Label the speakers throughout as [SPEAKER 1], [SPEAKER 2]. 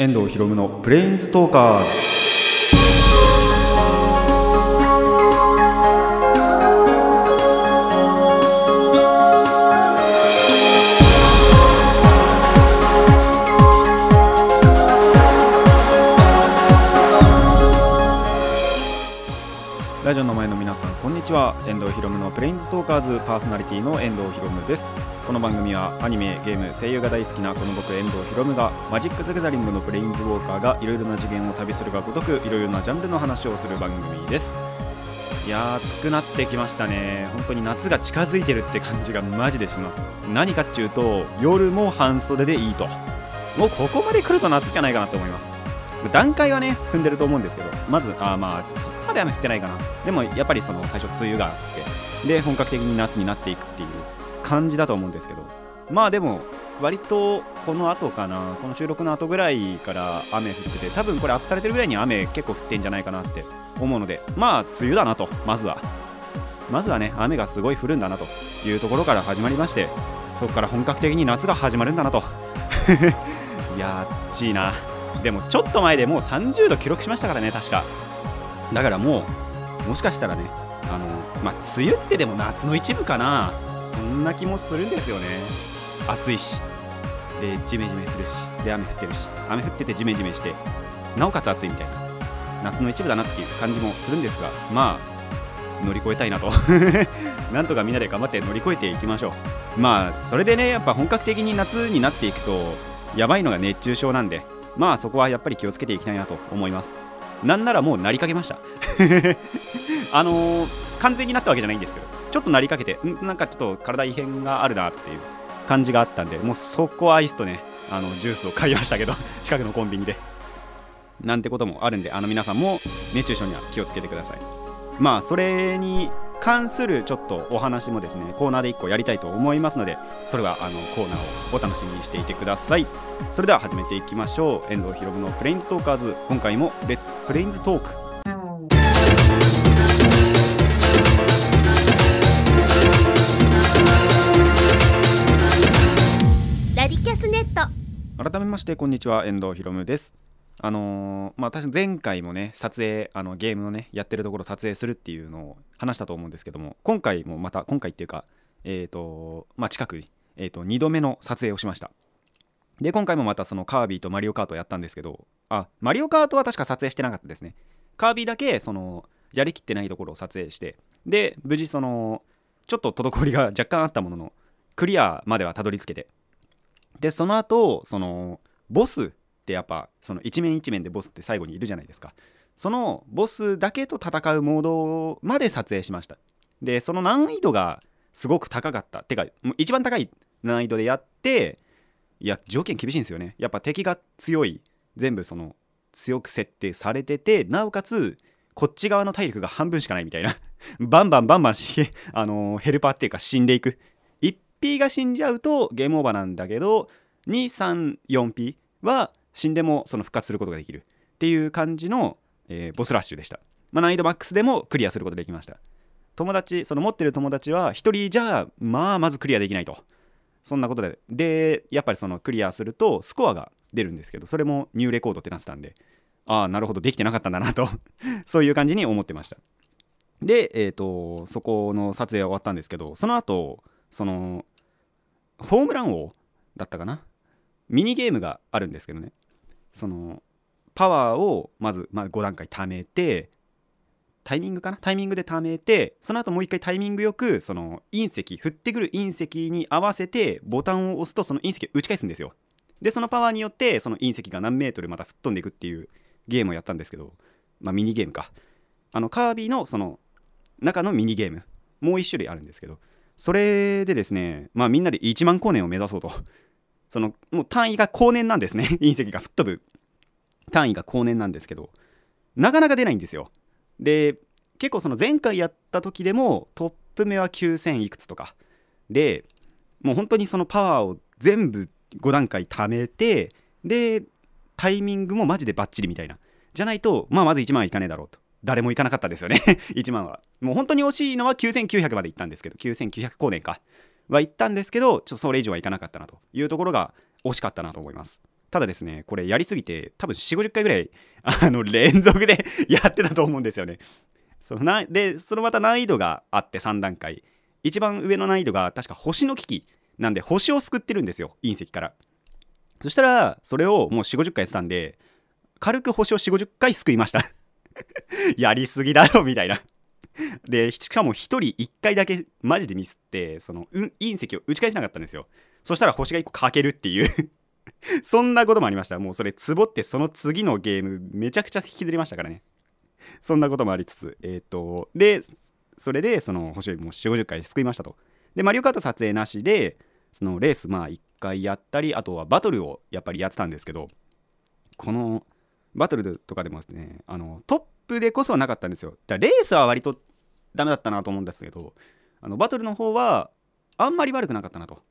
[SPEAKER 1] 遠藤博夢のプレインストーカーズラジオのこんにちは。遠藤博夢のプレインズトーカーズパーソナリティの遠藤博夢です。この番組はアニメゲーム声優が大好きなこの僕遠藤博夢がマジック・ザ・ギャザリングのプレインズウォーカーがいろいろな次元を旅するがごとくいろいろなジャンルの話をする番組です。いやー暑くなってきましたね。本当に夏が近づいてるって感じがマジでします。何かっていうと夜も半袖でいいと。もうここまで来ると夏じゃないかなと思います。段階はね踏んでると思うんですけどまずあーまあそこまで雨降ってないかな。でもやっぱりその最初梅雨があってで本格的に夏になっていくっていう感じだと思うんですけどまあでも割とこの後かなこの収録の後ぐらいから雨降ってて多分これアップされてるぐらいに雨結構降ってんじゃないかなって思うのでまあ梅雨だなとまずは。まずはね雨がすごい降るんだなというところから始まりましてそこから本格的に夏が始まるんだなと。い やーっちいな。でもちょっと前でもう30度記録しましたからね確か。だからもうもしかしたらねあのまあ梅雨ってでも夏の一部かな。そんな気もするんですよね。暑いし。でジメジメするし。で雨降ってるし。雨降っててジメジメして。なおかつ暑いみたいな。夏の一部だなっていう感じもするんですが。まあ乗り越えたいなと。なんとかみんなで頑張って乗り越えていきましょう。まあそれでねやっぱ本格的に夏になっていくとやばいのが熱中症なんで。まあそこはやっぱり気をつけていきたいなと思います。なんならもうなりかけました。あのー完全になったわけじゃないんですけどちょっとなりかけてんなんかちょっと体異変があるなっていう感じがあったんでもうそこアイスとねあのジュースを買いましたけど 近くのコンビニで。なんてこともあるんであの皆さんも熱中症には気をつけてください。まあそれに関するちょっとお話もですねコーナーで1個やりたいと思いますのでそれはあのコーナーをお楽しみにしていてください。それでは始めていきましょう。遠藤寛歩のプレインズトーカーズ。今回も Let's Planes Talk
[SPEAKER 2] ラディキャスネット。
[SPEAKER 1] 改めましてこんにちは。遠藤寛歩です。あのーまあ私前回もね撮影あのゲームのねやってるところ撮影するっていうのを話したと思うんですけども今回もまた今回っていうかえっ、とまあ近くえー、と2度目の撮影をしました。で今回もまたそのカービィとマリオカートをやったんですけどあマリオカートは確か撮影してなかったですね。カービィだけそのやりきってないところを撮影してで無事そのちょっと滞りが若干あったもののクリアまではたどり着けて。でその後そのボスってやっぱその一面一面でボスって最後にいるじゃないですか。そのボスだけと戦うモードまで撮影しました。でその難易度がすごく高かった。てか一番高い難易度でやっていや条件厳しいんですよね。やっぱ敵が強い。全部その強く設定されててなおかつこっち側の体力が半分しかないみたいな。バンバンバンバンし、あのーヘルパーっていうか死んでいく。1P が死んじゃうとゲームオーバーなんだけど 234P は死んでもその復活することができる。っていう感じの、えーボスラッシュでした、まあ、難易度マックスでもクリアすることできました。友達その持ってる友達は1人じゃまあまずクリアできないと。そんなことで。でやっぱりそのクリアするとスコアが出るんですけどそれもニューレコードってなってたんでああなるほどできてなかったんだなと。そういう感じに思ってました。でえっ、とそこの撮影は終わったんですけどその後そのホームラン王だったかな？ミニゲームがあるんですけどね。そのパワーをまず、まあ、5段階貯めてタイミングかな？タイミングで貯めてその後もう一回タイミングよくその隕石降ってくる隕石に合わせてボタンを押すとその隕石を打ち返すんですよ。でそのパワーによってその隕石が何メートルまた吹っ飛んでいくっていうゲームをやったんですけどまあミニゲームか。あのカービィのその中のミニゲーム。もう一種類あるんですけど。それでですねまあみんなで1万光年を目指そうと。そのもう単位が光年なんですね。隕石が吹っ飛ぶ。単位が光年なんですけどなかなか出ないんですよ。で結構その前回やった時でもトップ目は9000いくつとか。でもう本当にそのパワーを全部5段階貯めてでタイミングもマジでバッチリみたいな。じゃないとまあまず1万はいかねえだろうと。誰もいかなかったですよね。1万は。もう本当に惜しいのは9900までいったんですけど9900光年か。は行ったんですけどちょっとそれ以上はいかなかったなというところが惜しかったなと思います。ただですねこれやりすぎて多分4 5 0回ぐらいあの連続で やってたと思うんですよね。そのなでそのまた難易度があって3段階。一番上の難易度が確か星の危機なんで星を救ってるんですよ隕石から。そしたらそれをもう4 5 0回やってたんで軽く星を4 5 0回救いました。やりすぎだろみたいな。でしかも1人1回だけマジでミスってその、隕石を打ち返せなかったんですよ。そしたら星が1個欠けるっていう。そんなこともありました。もうそれツボってその次のゲームめちゃくちゃ引きずりましたからね。そんなこともありつつえっ、とでそれでその星をもう4 5 0回救いましたと。でマリオカート撮影なしでそのレースまあ1回やったりあとはバトルをやっぱりやってたんですけどこのバトルとかでもですねあのトップでこそはなかったんですよ。だレースは割とダメだったなと思うんですけどあのバトルの方はあんまり悪くなかったなと。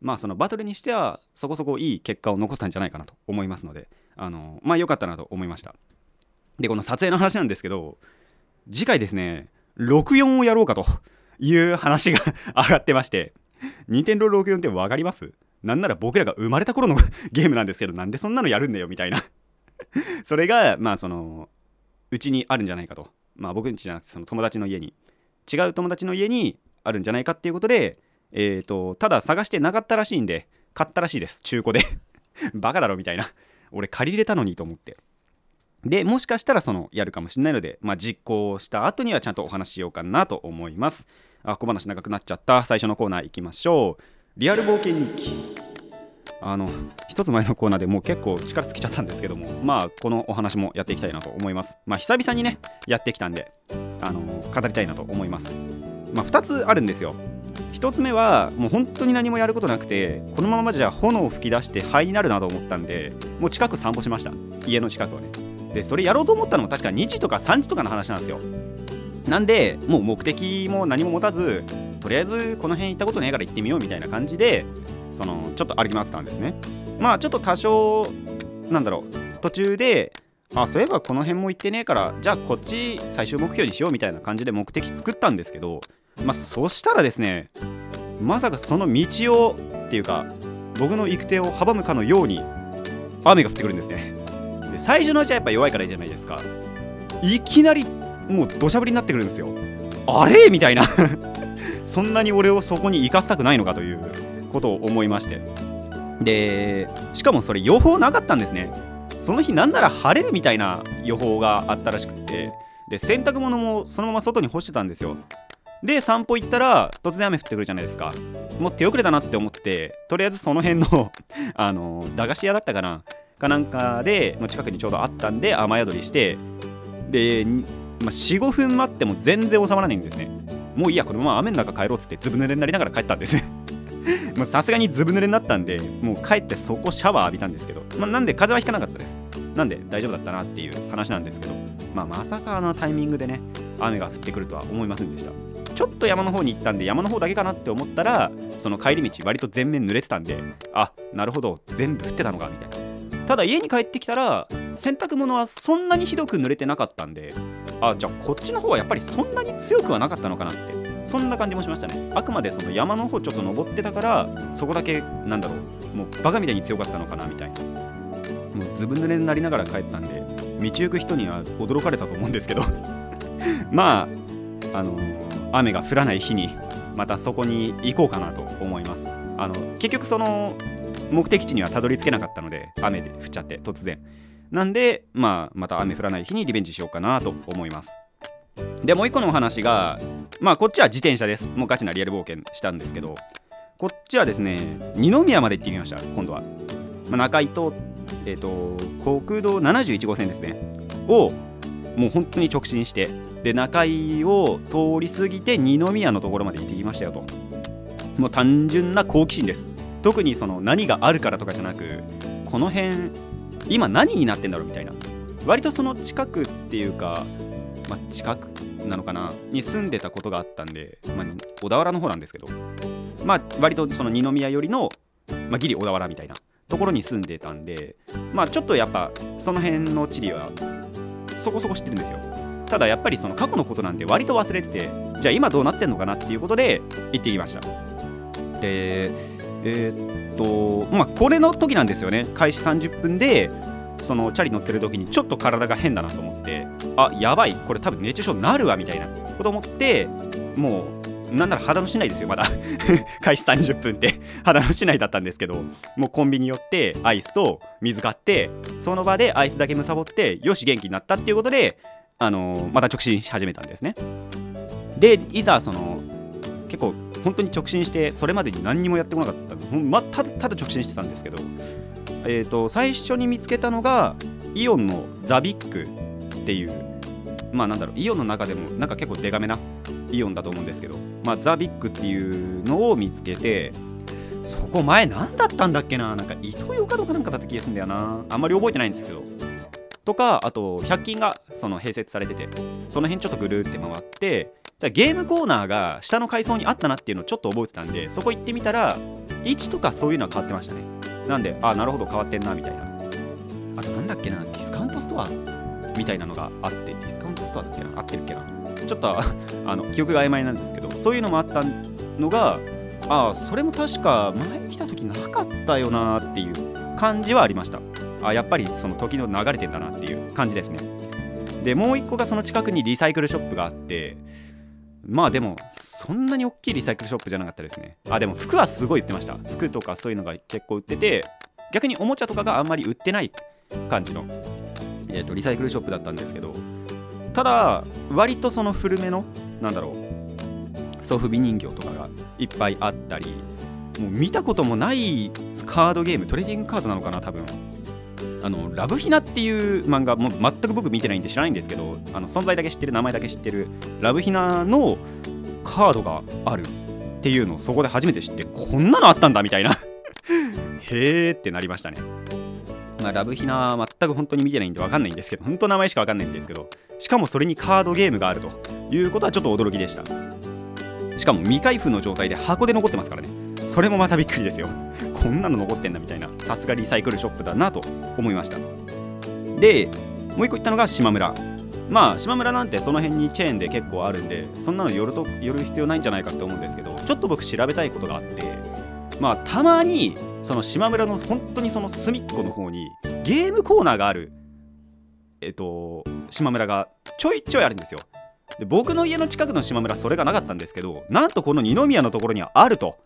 [SPEAKER 1] まあそのバトルにしてはそこそこいい結果を残したんじゃないかなと思いますのであのまあ良かったなと思いました。でこの撮影の話なんですけど次回ですね64をやろうかという話が 上がってまして任天堂64って分かります？なんなら僕らが生まれた頃のゲームなんですけどなんでそんなのやるんだよみたいな。それがまあそのうちにあるんじゃないかと。まあ僕んちじゃなくてその友達の家に違う友達の家にあるんじゃないかっていうことでえっ、ー、とただ探してなかったらしいんで買ったらしいです。中古で。バカだろみたいな。俺借り入れたのにと思って。でもしかしたらそのやるかもしれないので、まあ、実行した後にはちゃんとお話ししようかなと思います。あ小話長くなっちゃった。最初のコーナー行きましょう。リアル冒険日記。あの一つ前のコーナーでもう結構力尽きちゃったんですけどもまあこのお話もやっていきたいなと思います。まあ久々にねやってきたんであの語りたいなと思います。まあ2つあるんですよ。1つ目はもう本当に何もやることなくてこのままじゃ炎を噴き出して灰になるなと思ったんでもう近く散歩しました。家の近くをね。でそれやろうと思ったのも確か2時とか3時とかの話なんですよ。なんでもう目的も何も持たずとりあえずこの辺行ったことねえから行ってみようみたいな感じでそのちょっと歩き回ってたんですね。まあちょっと多少なんだろう途中であそういえばこの辺も行ってねえからじゃあこっち最終目標にしようみたいな感じで目的作ったんですけどまあそしたらですねまさかその道をっていうか僕の行く手を阻むかのように雨が降ってくるんですね。で最初のうちはやっぱ弱いからいいじゃないですか。いきなりもう土砂降りになってくるんですよ。あれ？みたいな。そんなに俺をそこに行かせたくないのかということを思いまして。でしかもそれ予報なかったんですね。その日なんなら晴れるみたいな予報があったらしくって。で洗濯物もそのまま外に干してたんですよ。で散歩行ったら突然雨降ってくるじゃないですか。もう手遅れだなって思ってとりあえずその辺の あの駄菓子屋だったかなかなんかでの近くにちょうどあったんで雨宿りしてで、まあ、45分待っても全然収まらないんですね。もういいやこのまま雨の中帰ろうっつってずぶ濡れになりながら帰ったんです。さすがにずぶ濡れになったんでもう帰ってそこシャワー浴びたんですけど、まあ、なんで風邪はひかなかったです。なんで大丈夫だったなっていう話なんですけど、まあ、まさかあのタイミングでね雨が降ってくるとは思いませんでした。ちょっと山の方に行ったんで山の方だけかなって思ったらその帰り道割と全面濡れてたんであなるほど全部降ってたのかみたいな。ただ家に帰ってきたら洗濯物はそんなにひどく濡れてなかったんであじゃあこっちの方はやっぱりそんなに強くはなかったのかなってそんな感じもしましたね。あくまでその山の方ちょっと登ってたからそこだけなんだろうもうバカみたいに強かったのかなみたいな。もうずぶ濡れになりながら帰ったんで道行く人には驚かれたと思うんですけど。まああの、雨が降らない日にまたそこに行こうかなと思います。あの結局その目的地にはたどり着けなかったので雨で降っちゃって突然。なんでまあまた雨降らない日にリベンジしようかなと思います。でもう一個のお話がまあこっちは自転車です。もうガチなリアル冒険したんですけどこっちはですね二宮まで行ってみました今度は、まあ、中井とえっ、ー、と国道71号線ですね。をもう本当に直進してで中井を通り過ぎて二宮のところまで行ってきましたよと。もう単純な好奇心です。特にその何があるからとかじゃなくこの辺今何になってんだろうみたいな。割とその近くっていうか、まあ、近くなのかな。に住んでたことがあったんで、まあ、小田原の方なんですけど。まあ割とその二宮寄りの、まあ、ギリ小田原みたいなところに住んでたんでまあちょっとやっぱその辺の地理はそこそこ知ってるんですよ。ただやっぱりその過去のことなんで割と忘れててじゃあ今どうなってんのかなっていうことで行ってきました。でえー、っとまあこれの時なんですよね。開始30分でそのチャリ乗ってる時にちょっと体が変だなと思ってあやばいこれ多分熱中症になるわみたいなこと思ってもうなんなら肌の市内ですよまだ。開始30分って。肌の市内だったんですけどもうコンビニ寄ってアイスと水買ってその場でアイスだけむさぼってよし元気になったっていうことであのまた直進し始めたんですね。でいざその結構本当に直進してそれまでに何にもやってこなかった、ま、ただただ直進してたんですけど、えーと、最初に見つけたのがイオンのザビックっていうまあなんだろうイオンの中でもなんか結構デカめなイオンだと思うんですけど、まあ、ザビックっていうのを見つけてそこ前何だったんだっけななんかイトーヨーカドーかなんかだった気がするんだよな。あんまり覚えてないんですけど。とかあと100均がその併設されててその辺ちょっとぐるって回ってじゃゲームコーナーが下の階層にあったなっていうのをちょっと覚えてたんでそこ行ってみたら位置とかそういうのは変わってましたね。なんであなるほど変わってんなみたいな。あとなんだっけなディスカウントストアみたいなのがあってディスカウントストアだっけな合ってるっけな。ちょっとあの記憶が曖昧なんですけどそういうのもあったのがああそれも確か前に来た時なかったよなっていう感じはありました。あやっぱりその時の流れてんだなっていう感じですね。でもう一個がその近くにリサイクルショップがあってまあでもそんなに大きいリサイクルショップじゃなかったですね。あでも服はすごい売ってました。服とかそういうのが結構売ってて逆におもちゃとかがあんまり売ってない感じの、えーと、リサイクルショップだったんですけどただ割とその古めのなんだろうソフビ人形とかがいっぱいあったりもう見たこともないカードゲームトレーディングカードなのかな多分。あのラブヒナっていう漫画もう全く僕見てないんで知らないんですけどあの存在だけ知ってる名前だけ知ってるラブヒナのカードがあるっていうのをそこで初めて知ってこんなのあったんだみたいな。へーってなりましたね。まあ、ラブヒナは全く本当に見てないんで分かんないんですけど、本当名前しか分かんないんですけど、しかもそれにカードゲームがあるということはちょっと驚きでした。しかも未開封の状態で箱で残ってますからね。それもまたびっくりですよ。こんなの残ってんだみたいなさすがリサイクルショップだなと思いましたでもう一個言ったのが島村まあ島村なんてその辺にチェーンで結構あるんでそんなの寄ると寄る必要ないんじゃないかって思うんですけどちょっと僕調べたいことがあってまあたまにその島村の本当にその隅っこの方にゲームコーナーがあるえっと島村がちょいちょいあるんですよ。で僕の家の近くの島村それがなかったんですけどなんとこの二宮のところにはあると。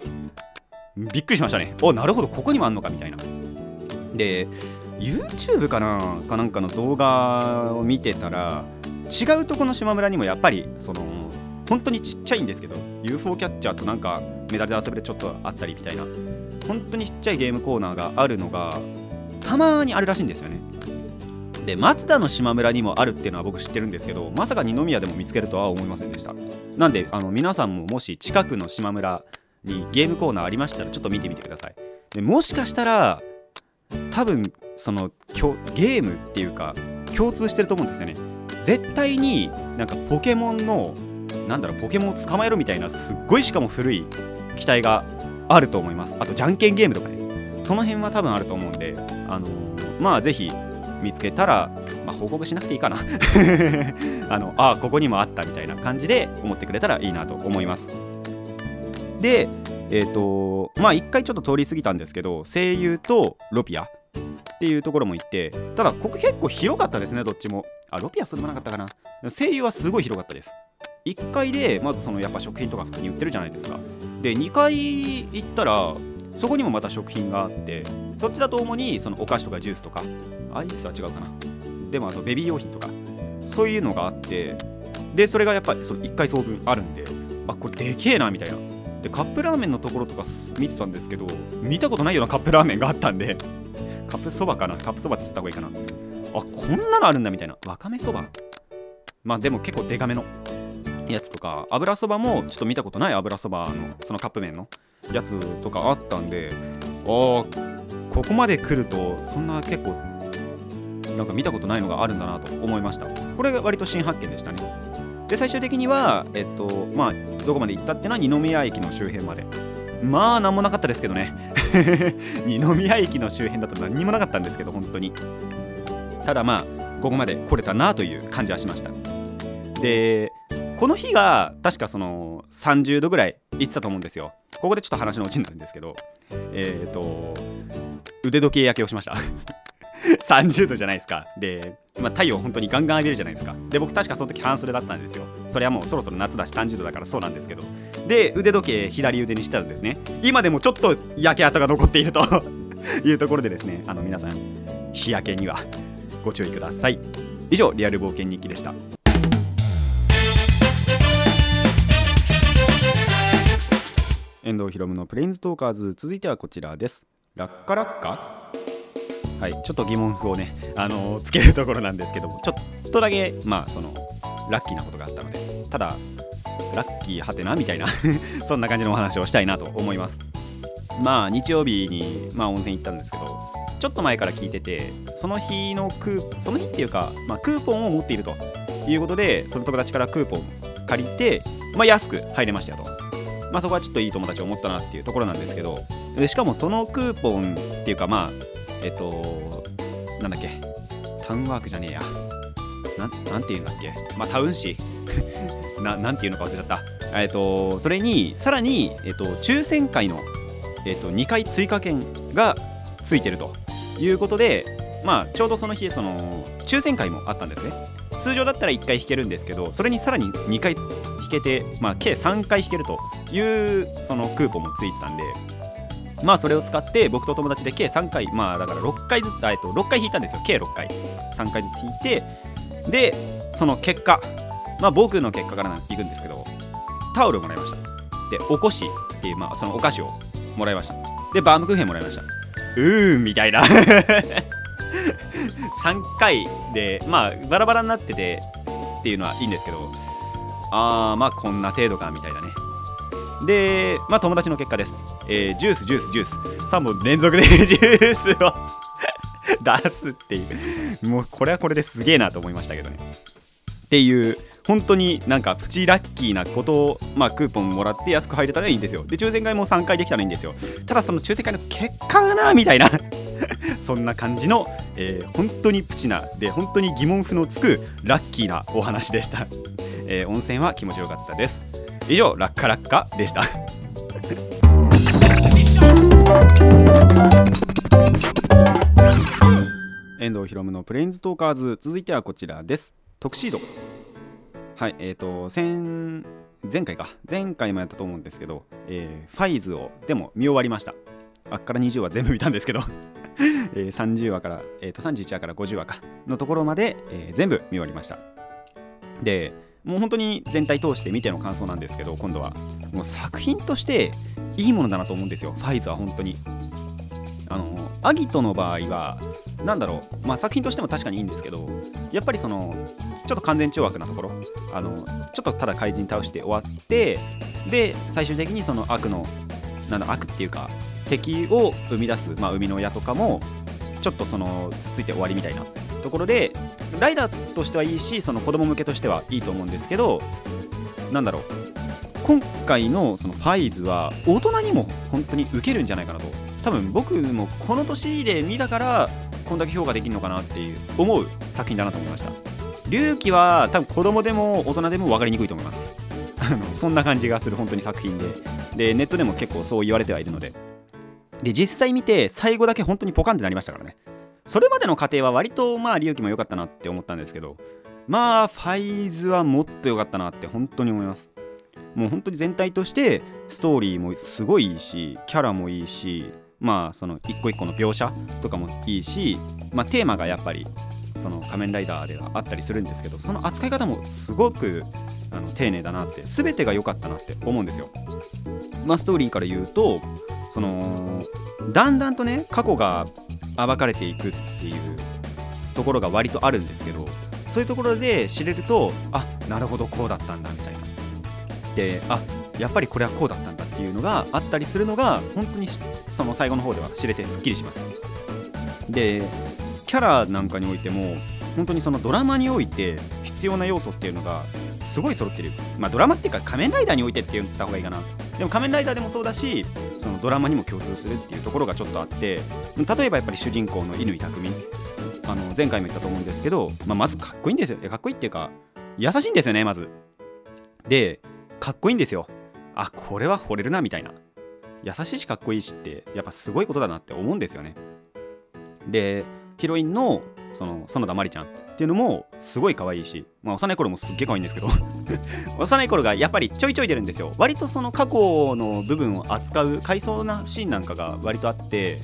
[SPEAKER 1] びっくりしましたね。おなるほど。ここにもあんのかみたいな。で YouTube かなかなんかの動画を見てたら違うとこの島村にもやっぱりその本当にちっちゃいんですけど UFO キャッチャーとなんかメダルで遊べるちょっとあったりみたいな。本当にちっちゃいゲームコーナーがあるのがたまにあるらしいんですよね。で松田の島村にもあるっていうのは僕知ってるんですけどまさか二宮でも見つけるとは思いませんでした。なんであの皆さんももし近くの島村にゲームコーナーありましたらちょっと見てみてください。でもしかしたら多分そのゲームっていうか共通してると思うんですよね。絶対になんかポケモンのなんだろうポケモンを捕まえろみたいなすっごいしかも古い機体があると思いますあとじゃんけんゲームとかねその辺は多分あると思うんであの、まあぜひ見つけたら、まあ、報告しなくていいかな あのあここにもあったみたいな感じで思ってくれたらいいなと思いますで、えっ、ー、と、まあ一回ちょっと通り過ぎたんですけど、声優とロピアっていうところも行って、ただここ結構広かったですね、どっちも。あ、ロピアそうでもなかったかな。声優はすごい広かったです。1階でまずそのやっぱ食品とか普通に売ってるじゃないですか。で、2階行ったら、そこにもまた食品があって、そっちだと主にそのお菓子とかジュースとか、アイスは違うかな。でもあとベビー用品とか、そういうのがあって、で、それがやっぱりその1階総分あるんで、あ、これでけえなみたいな。でカップラーメンのところとか見てたんですけど見たことないようなカップラーメンがあったんで カップそばかなカップそばって言った方がいいかなあこんなのあるんだみたいなわかめそばまあでも結構デカめのやつとか油そばもちょっと見たことない油そばのそのカップ麺のやつとかあったんでああここまで来るとそんな結構なんか見たことないのがあるんだなと思いました。これが割と新発見でしたね。で最終的にはえっとまあどこまで行ったっていうのは二宮駅の周辺まで。まあ何もなかったですけどね。二宮駅の周辺だと何にもなかったんですけど本当に。ただまあここまで来れたなという感じはしました。でこの日が確かその30度ぐらいいってたと思うんですよ。ここでちょっと話のうちになるんですけど。えっ、ー、と腕時計焼けをしました。30度じゃないですか。で、まあ、太陽本当にガンガン浴びるじゃないですか。で僕確かその時半袖だったんですよ。それはもうそろそろ夏だし30度だからそうなんですけど。で腕時計左腕にしてたんですね。今でもちょっと焼け跡が残っていると。いうところでですねあの皆さん日焼けにはご注意ください。以上リアル冒険日記でした。遠藤ひろむのプレインズトーカーズ。続いてはこちらです。ラッカラッカはいちょっと疑問符をねあのー、つけるところなんですけどもちょっとだけまあそのラッキーなことがあったのでただラッキーはてなみたいな そんな感じのお話をしたいなと思います。まあ日曜日にまあ温泉行ったんですけどちょっと前から聞いててその日のクーその日っていうか、まあ、クーポンを持っているということでその友達からクーポン借りて、まあ、安く入れましたよと。まあ、そこはちょっといい友達を持ったなっていうところなんですけどしかもそのクーポンっていうかまあえっとなんだっけタウンワークじゃねえや。ななんていうんだっけ。まあタウン市。ななんていうのか忘れちゃった。えっとそれにさらに、えっと、抽選会の、えっと、2回追加券がついてるということでまあちょうどその日その抽選会もあったんですね。通常だったら1回引けるんですけどそれにさらに2回けて、まあ、計3回引けるというそのクーポンもついてたんでまあそれを使って僕と友達で計3回まあだから6回ずつえっと6回引いたんですよ。計6回。3回ずつ引いてでその結果まあ僕の結果からいくんですけどタオルもらいました。でおこしっていうまあそのお菓子をもらいました。でバームクーヘンもらいました。うーんみたいな。3回でまあバラバラになっててっていうのはいいんですけどあーまあこんな程度かみたいなね。でまあ友達の結果です、えー、ジュースジュースジュース。3本連続で ジュースを 出すっていう。もうこれはこれですげえなと思いましたけどね。っていう本当になんかプチラッキーなことを、まあ、クーポンもらって安く入れたらいいんですよ。で抽選会も3回できたらいいんですよ。ただその抽選会の結果がなみたいな。そんな感じの、えー、本当にプチなで本当に疑問符のつくラッキーなお話でした。えー、温泉は気持ちよかったです。以上ラッカラッカでした。遠藤ひろむのプレインズトーカーズ。続いてはこちらです。トクシード。はいえっ、ー、と先前回か。前回もやったと思うんですけど、えー、ファイズをでも見終わりました。あっから20話全部見たんですけど。えー、30話から、えー、と31話から50話か。のところまで、えー、全部見終わりました。でもう本当に全体通して見ての感想なんですけど今度はもう作品としていいものだなと思うんですよ。ファイズは本当に。あのアギトの場合は何だろう。まあ作品としても確かにいいんですけどやっぱりそのちょっと完全懲悪なところ。あのちょっとただ怪人倒して終わってで最終的にその悪のなんだ悪っていうか敵を生み出す、まあ、生みの親とかもちょっとそのつっついて終わりみたいな。ところでライダーとしてはいいしその子供向けとしてはいいと思うんですけどなんだろう今回のそのファイズは大人にも本当に受けるんじゃないかなと。多分僕もこの年で見たからこんだけ評価できるのかなっていう思う作品だなと思いました。龍騎は多分子供でも大人でも分かりにくいと思います。あのそんな感じがする本当に作品で。でネットでも結構そう言われてはいるので。で実際見て最後だけ本当にポカンってなりましたからね。それまでの過程は割とまあ利益も良かったなって思ったんですけどまあファイズはもっと良かったなって本当に思います。もう本当に全体としてストーリーもすごいいいしキャラもいいしまあその一個一個の描写とかもいいしまあテーマがやっぱりその仮面ライダーではあったりするんですけどその扱い方もすごくあの丁寧だなって全てが良かったなって思うんですよ。まあストーリーから言うとそのだんだんとね過去が暴かれていくっていうところが割とあるんですけどそういうところで知れるとあなるほどこうだったんだみたいな。であやっぱりこれはこうだったんだっていうのがあったりするのが本当にその最後の方では知れてすっきりします。でキャラなんかにおいても本当にそのドラマにおいて必要な要素っていうのがすごい揃ってるまあドラマっていうか仮面ライダーにおいてって言った方がいいかなでも仮面ライダーでもそうだしそのドラマにも共通するっていうところがちょっとあって例えばやっぱり主人公の乾匠あの前回も言ったと思うんですけど、まあ、まずかっこいいんですよ。かっこいいっていうか優しいんですよねまずでかっこいいんですよ。あこれは惚れるなみたいな。優しいしかっこいいしってやっぱすごいことだなって思うんですよね。でヒロインのその園田真里ちゃんっていうのもすごい可愛いし、まあ、幼い頃もすっげえ可愛いんですけど 幼い頃がやっぱりちょいちょい出るんですよ。割とその過去の部分を扱う回想なシーンなんかが割とあって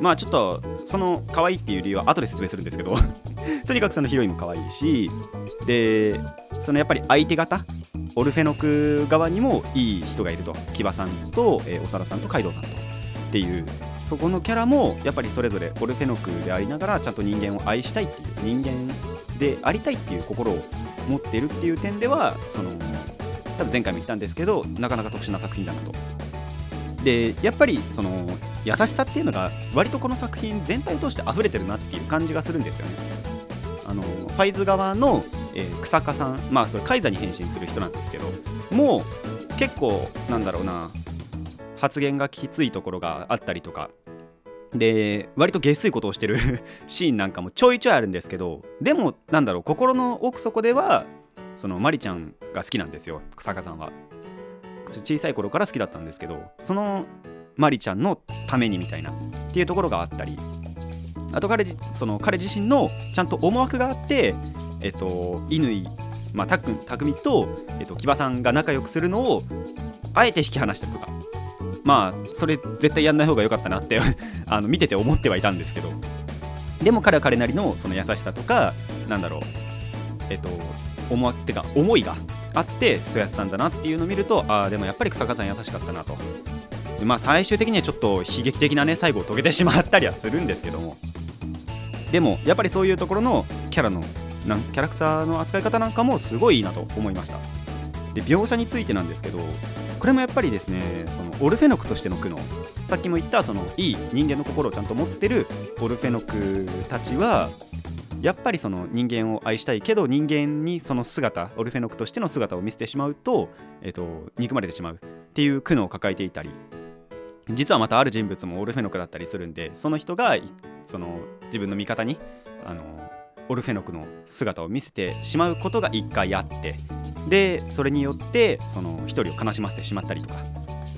[SPEAKER 1] まあちょっとその可愛いっていう理由は後で説明するんですけど とにかくそのヒロインも可愛いしでそのやっぱり相手方オルフェノク側にもいい人がいると。騎馬さんと、えー、長田さんとカイドウさんとっていうそこのキャラもやっぱりそれぞれオルフェノクでありながらちゃんと人間を愛したいっていう人間でありたいっていう心を持ってるっていう点ではその多分前回も言ったんですけどなかなか特殊な作品だなと。でやっぱりその優しさっていうのが割とこの作品全体を通して溢れてるなっていう感じがするんですよね。あのファイズ側の、えー、草加さんまあそれカイザに変身する人なんですけどもう結構なんだろうな発言がきついところがあったりとか。で割と下水ことをしてる シーンなんかもちょいちょいあるんですけどでもなんだろう心の奥底ではそのマリちゃんが好きなんですよ。草加さんは。小さい頃から好きだったんですけどそのマリちゃんのためにみたいなっていうところがあったり。あと彼その彼自身のちゃんと思惑があってえっと乾まあ、たくん匠と、えっと、木場さんが仲良くするのをあえて引き離したとか。まあそれ絶対やんない方が良かったなって あの見てて思ってはいたんですけど。でも彼は彼なりのその優しさとかなんだろう。えっと思ってか思いがあってそうやってたんだなっていうのを見るとああでもやっぱり草加さん優しかったなと。まあ最終的にはちょっと悲劇的なね最後を遂げてしまったりはするんですけども。でもやっぱりそういうところのキャラのなキャラクターの扱い方なんかもすごいいいなと思いました。で描写についてなんですけどこれもやっぱりですねそのオルフェノクとしての苦悩。さっきも言ったそのいい人間の心をちゃんと持ってるオルフェノクたちはやっぱりその人間を愛したいけど人間にその姿オルフェノクとしての姿を見せてしまうと,、えーと、憎まれてしまうっていう苦悩を抱えていたり。実はまたある人物もオルフェノクだったりするんでその人がその自分の味方にあのオルフェノクの姿を見せてしまうことが一回あってでそれによってその一人を悲しませてしまったりとか。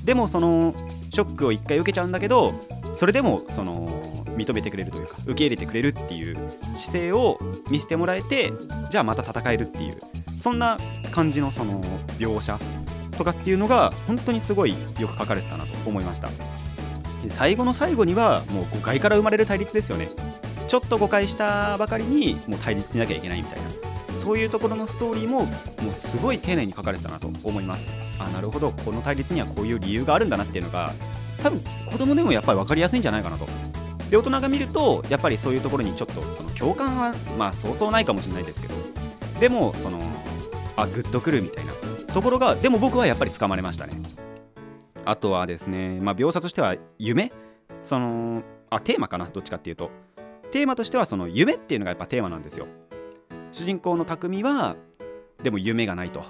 [SPEAKER 1] でもそのショックを一回受けちゃうんだけどそれでもその認めてくれるというか受け入れてくれるっていう姿勢を見せてもらえてじゃあまた戦えるっていうそんな感じのその描写とかっていうのが本当にすごいよく書かれてたなと思いました。最後の最後にはもう誤解から生まれる対立ですよね。ちょっと誤解したばかりにもう対立しなきゃいけないみたいな。そういうところのストーリーももうすごい丁寧に書かれてたなと思います。あなるほど。この対立にはこういう理由があるんだなっていうのが多分子供でもやっぱり分かりやすいんじゃないかなと。で大人が見るとやっぱりそういうところにちょっとその共感はまあそうそうないかもしれないですけど。でもそのあグッとくるみたいな。ところがでも僕はやっぱりつかまれましたね。あとはですね、まあ、描写としては夢。そのあテーマかなどっちかっていうと。テーマとしてはその夢っていうのがやっぱテーマなんですよ。主人公の匠はでも夢がないと。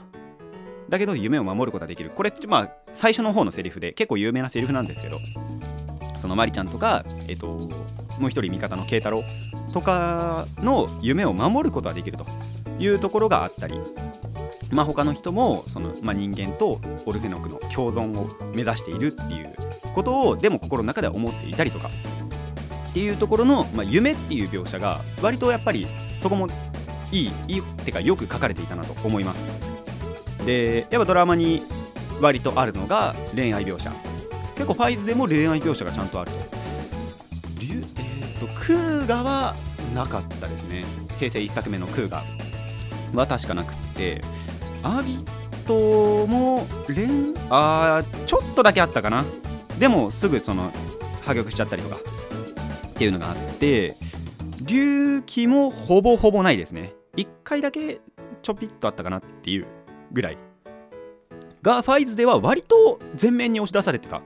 [SPEAKER 1] だけど夢を守ることができる。これってまあ最初の方のセリフで結構有名なセリフなんですけどそのマリちゃんとかえっともう一人味方の慶太郎とかの夢を守ることができると。いうところがあったりまあ他の人もその、まあ、人間とオルフェノクの共存を目指しているっていうことをでも心の中では思っていたりとかっていうところの、まあ、夢っていう描写が割とやっぱりそこもいいいいってかよく書かれていたなと思います。でやっぱドラマに割とあるのが恋愛描写。結構ファイズでも恋愛描写がちゃんとあると。えっ、ー、とクーガはなかったですね。平成1作目のクーガ。は確かなくって。アビトも恋あちょっとだけあったかな。でもすぐその破局しちゃったりとかっていうのがあって隆起もほぼほぼないですね。1回だけちょぴっとあったかなっていうぐらいがファイズでは割と前面に押し出されてたっ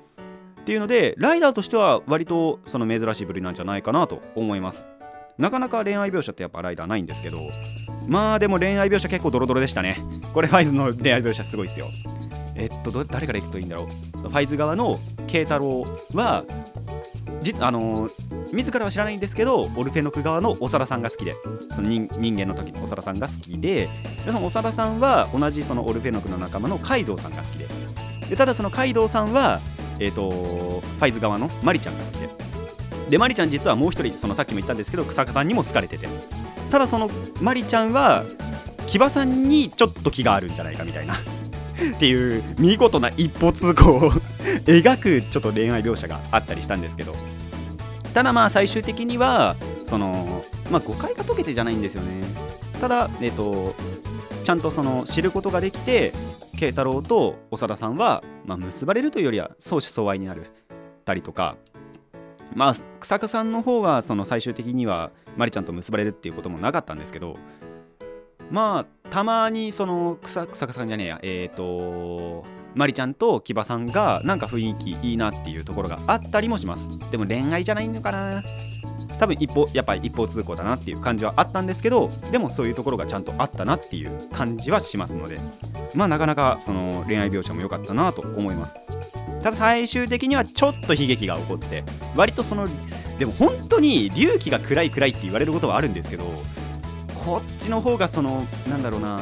[SPEAKER 1] ていうのでライダーとしては割とその珍しい部類なんじゃないかなと思います。なかなか恋愛描写ってやっぱライダーないんですけどまあでも恋愛描写結構ドロドロでしたね。これファイズの恋愛描写すごいですよ。えっと誰からいくといいんだろう。ファイズ側の慶太郎はじあの自らは知らないんですけどオルフェノク側の長田さんが好きでその人間の時の長田さんが好きででその長田さんは同じそのオルフェノクの仲間のカイドウさんが好きで。でただそのカイドウさんは、えー、とファイズ側のマリちゃんが好きで。でマリちゃん実はもう一人そのさっきも言ったんですけど草加さんにも好かれてて。ただそのマリちゃんは騎馬さんにちょっと気があるんじゃないかみたいなっていう見事な一歩通行を描くちょっと恋愛描写があったりしたんですけど。ただまあ最終的にはそのまあ誤解が解けてじゃないんですよね。ただえっ、とちゃんとその知ることができて慶太郎と長田さんは、まあ、結ばれるというよりは相思相愛になるたりとかまあ草加さんの方はその最終的にはマリちゃんと結ばれるっていうこともなかったんですけどまあたまにその草草加さんじゃねえやえっ、とマリちゃんとキバさんがなんか雰囲気いいなっていうところがあったりもします。でも恋愛じゃないのかな。多分一方やっぱり一方通行だなっていう感じはあったんですけどでもそういうところがちゃんとあったなっていう感じはしますので。まあなかなかその恋愛描写も良かったなと思います。ただ最終的にはちょっと悲劇が起こって割とそのでも本当に隆起が暗い暗いって言われることはあるんですけどこっちの方がそのなんだろうな。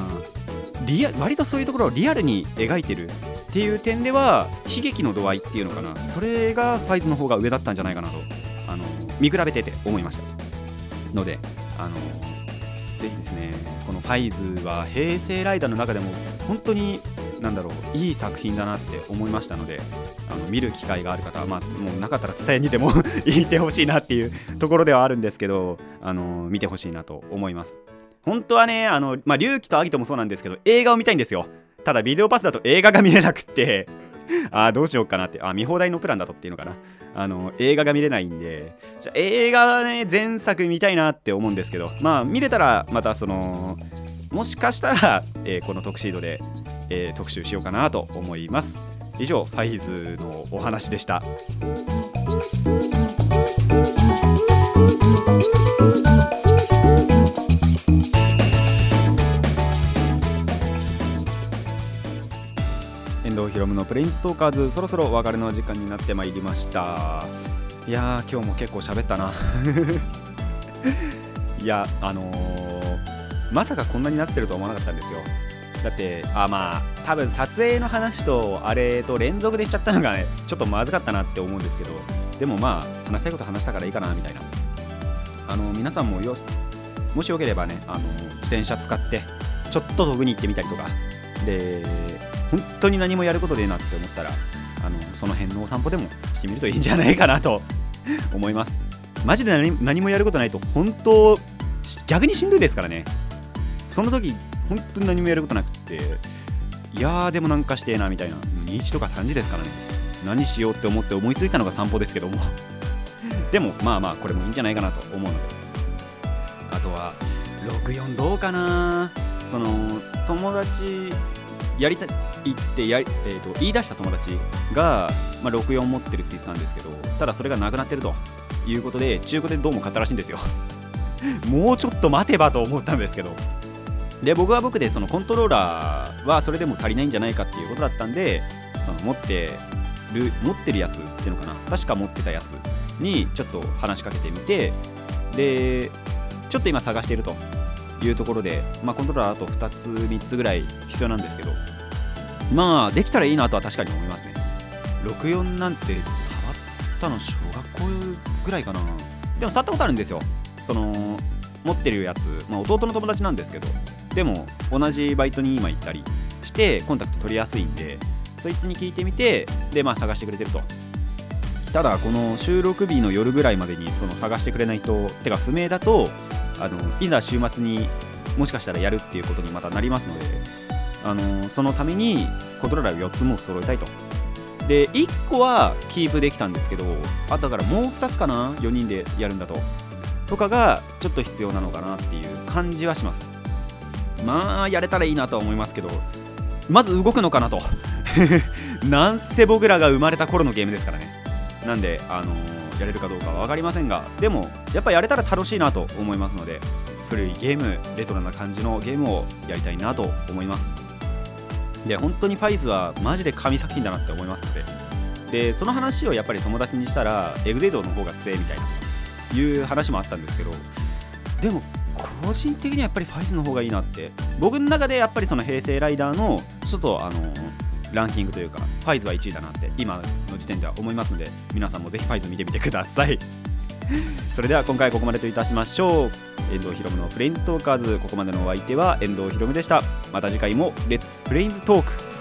[SPEAKER 1] リア割とそういうところをリアルに描いてるっていう点では悲劇の度合いっていうのかな。それがファイズの方が上だったんじゃないかなと。あの見比べてて思いました。のであのぜひですねこのファイズは平成ライダーの中でも本当になんだろういい作品だなって思いましたのであの見る機会がある方は、まあ、もうなかったら伝えにでも 言ってほしいなっていうところではあるんですけどあの見てほしいなと思います。本当はねあの、まあ、龍騎とアギトもそうなんですけど映画を見たいんですよただビデオパスだと映画が見れなくって あどうしようかなって、あ、見放題のプランだとっていうのかな。あの、映画が見れないんで、じゃ映画はね、前作見たいなって思うんですけど、まあ、見れたら、またその、もしかしたら、えー、この特シードで、えー、特集しようかなと思います。以上、ファイズのお話でした。遠藤ひろむのプレインストーカーズそろそろお別れの時間になってまいりました。いやー今日も結構喋ったな。いやあのー、まさかこんなになってるとは思わなかったんですよ。だってあまあ多分撮影の話とあれと連続でしちゃったのがねちょっとまずかったなって思うんですけどでもまあ話したいこと話したからいいかなみたいな。あの皆さんもよもしよければねあの自転車使ってちょっと遠くに行ってみたりとか。で本当に何もやることでいいなって思ったらあのその辺のお散歩でもしてみるといいんじゃないかなと 思います。マジで何何もやることないと本当逆にしんどいですからね。その時本当に何もやることなくっていやーでもなんかしてえなみたいな。2時とか3時ですからね。何しようって思って思いついたのが散歩ですけども。でもまあまあこれもいいんじゃないかなと思うので。あとは64どうかな。その友達やりたいってや、えーと、言い出した友達が、まあ、64持ってるって言ってたんですけどただそれがなくなってるということで中古でどうも買ったらしいんですよ。もうちょっと待てばと思ったんですけど。で僕は僕でそのコントローラーはそれでも足りないんじゃないかっていうことだったんでその持ってる持ってるやつっていうのかな。確か持ってたやつにちょっと話しかけてみてでちょっと今探していると。いうところで、まあ、コントローラーあと2つ3つぐらい必要なんですけどまあできたらいいなとは確かに思いますね。64なんて触ったの小学校ぐらいかな。でも触ったことあるんですよ。その持ってるやつ、まあ、弟の友達なんですけどでも同じバイトに今行ったりしてコンタクト取りやすいんでそいつに聞いてみてでまあ探してくれてると。ただこの収録日の夜ぐらいまでにその探してくれないとてか不明だとあのいざ週末にもしかしたらやるっていうことにまたなりますのであのそのためにコントローラーを4つも揃えたいと。で1個はキープできたんですけどあとからもう2つかな4人でやるんだと。とかがちょっと必要なのかなっていう感じはします。まあやれたらいいなとは思いますけどまず動くのかなと。なんせ僕らが生まれた頃のゲームですからね。なんであのー、やれるかどうかは分かりませんがでもやっぱやれたら楽しいなと思いますので古いゲームレトロな感じのゲームをやりたいなと思います。で本当にファイズはマジで神作品だなって思いますので。でその話をやっぱり友達にしたらエグゼイドの方が強いみたいないう話もあったんですけどでも個人的にはやっぱりファイズの方がいいなって。僕の中でやっぱりその平成ライダーのちょっとあのランキングというかファイズは1位だなって今の時点では思いますので皆さんもぜひファイズ見てみてください。それでは今回ここまでといたしましょう。遠藤ひろむのプレインズトーカーズ。ここまでのお相手は遠藤ひろむでした。また次回もレッツプレインズトーク